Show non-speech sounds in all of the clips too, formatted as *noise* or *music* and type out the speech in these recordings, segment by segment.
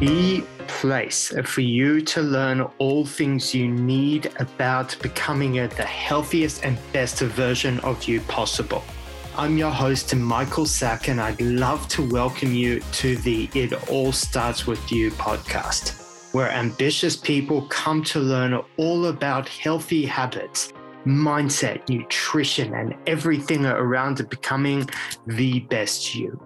the place for you to learn all things you need about becoming the healthiest and best version of you possible. I'm your host, Michael Sack, and I'd love to welcome you to the It All Starts With You podcast, where ambitious people come to learn all about healthy habits, mindset, nutrition, and everything around becoming the best you.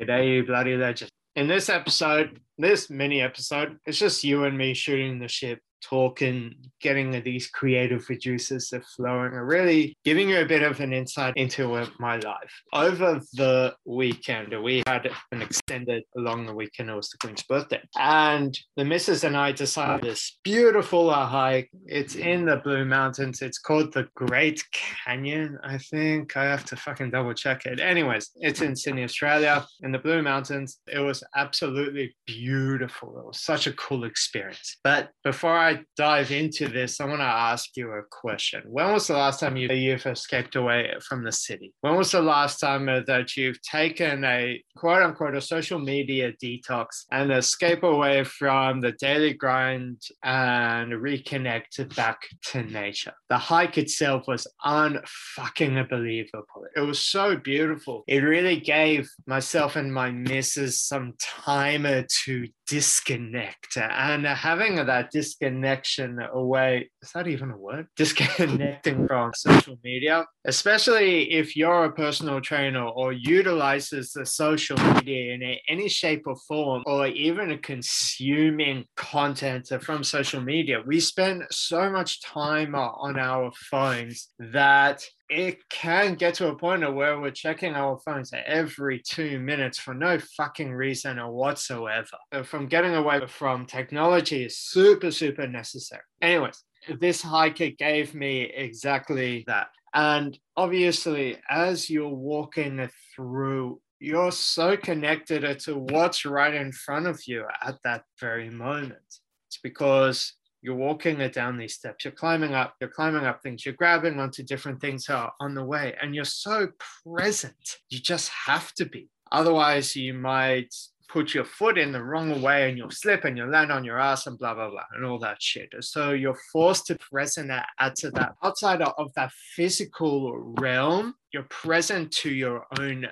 G'day, you bloody legend. In this episode, this mini episode, it's just you and me shooting the shit talking, getting these creative producers to flowing, and really giving you a bit of an insight into my life. Over the weekend, we had an extended along the weekend. It was the Queen's birthday, and the missus and I decided this beautiful uh, hike. It's in the Blue Mountains. It's called the Great Canyon, I think. I have to fucking double check it. Anyways, it's in Sydney, Australia, in the Blue Mountains. It was absolutely beautiful. It was such a cool experience. But before I I dive into this, I want to ask you a question. When was the last time you, you've escaped away from the city? When was the last time that you've taken a quote unquote a social media detox and escape away from the daily grind and reconnect back to nature? The hike itself was unfucking believable. It was so beautiful. It really gave myself and my missus some time to disconnect and having that disconnection away is that even a word? *laughs* Disconnecting from social media especially if you're a personal trainer or utilizes the social media in any shape or form or even consuming content from social media. We spend so much time on our phones that it can get to a point where we're checking our phones every two minutes for no fucking reason or whatsoever. From getting away from technology is super, super necessary. Anyways, this hiker gave me exactly that. And obviously, as you're walking through, you're so connected to what's right in front of you at that very moment. It's because you're walking it down these steps. You're climbing up you're climbing up things. You're grabbing onto different things on the way. And you're so present. You just have to be. Otherwise you might put your foot in the wrong way and you'll slip and you'll land on your ass and blah blah blah and all that shit. So you're forced to present that to that. Outside of that physical realm you're present to your own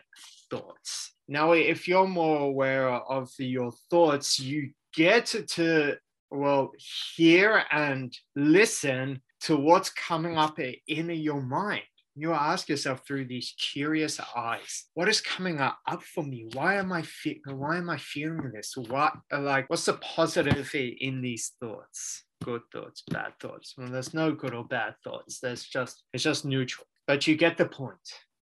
thoughts. Now if you're more aware of your thoughts you get to will hear and listen to what's coming up in your mind. You ask yourself through these curious eyes, what is coming up, up for me? Why am I fe- why am I feeling this? What like what's the positive in these thoughts? Good thoughts, bad thoughts. Well, there's no good or bad thoughts. There's just it's just neutral. But you get the point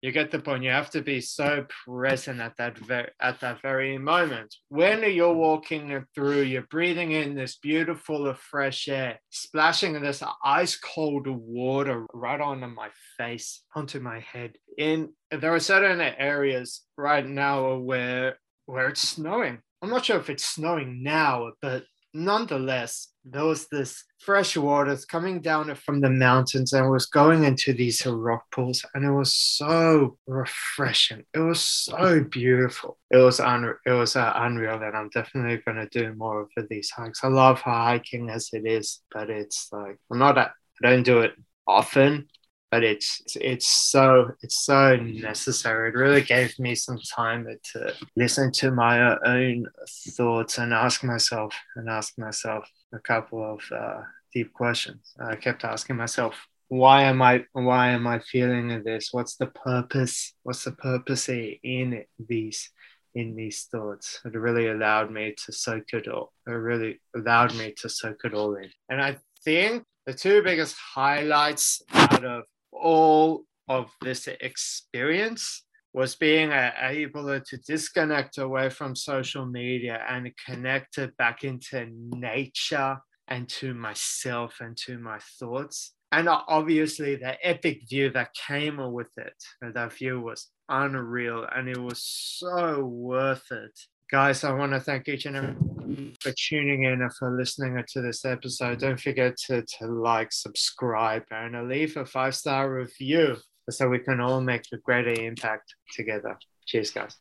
you get the point. You have to be so present at that very at that very moment. When you're walking through, you're breathing in this beautiful uh, fresh air, splashing this ice cold water right onto my face, onto my head. In there are certain areas right now where where it's snowing. I'm not sure if it's snowing now, but nonetheless, there was this fresh water coming down from the mountains and was going into these rock pools, and it was so refreshing. It was so beautiful. It was unreal. It was uh, unreal, and I'm definitely going to do more of these hikes. I love hiking as it is, but it's like I'm not. I don't do it often, but it's it's so it's so necessary. It really gave me some time to listen to my own thoughts and ask myself and ask myself a couple of uh, deep questions. I kept asking myself, why am I why am I feeling this? What's the purpose? What's the purpose in these in these thoughts? It really allowed me to soak it all. It really allowed me to soak it all in. And I think the two biggest highlights out of all of this experience was being uh, able to disconnect away from social media and connect it back into nature and to myself and to my thoughts. And obviously, the epic view that came with it, that view was unreal and it was so worth it guys, I want to thank each and every Um, for tuning in and for listening to this episode. Don't forget to, to like, subscribe, and leave a five star review so we can all make a greater impact together. Cheers, guys.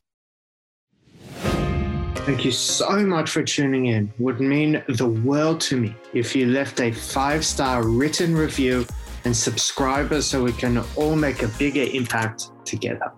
Thank you so much for tuning in. Would mean the world to me if you left a five star written review and subscribe so we can all make a bigger impact together.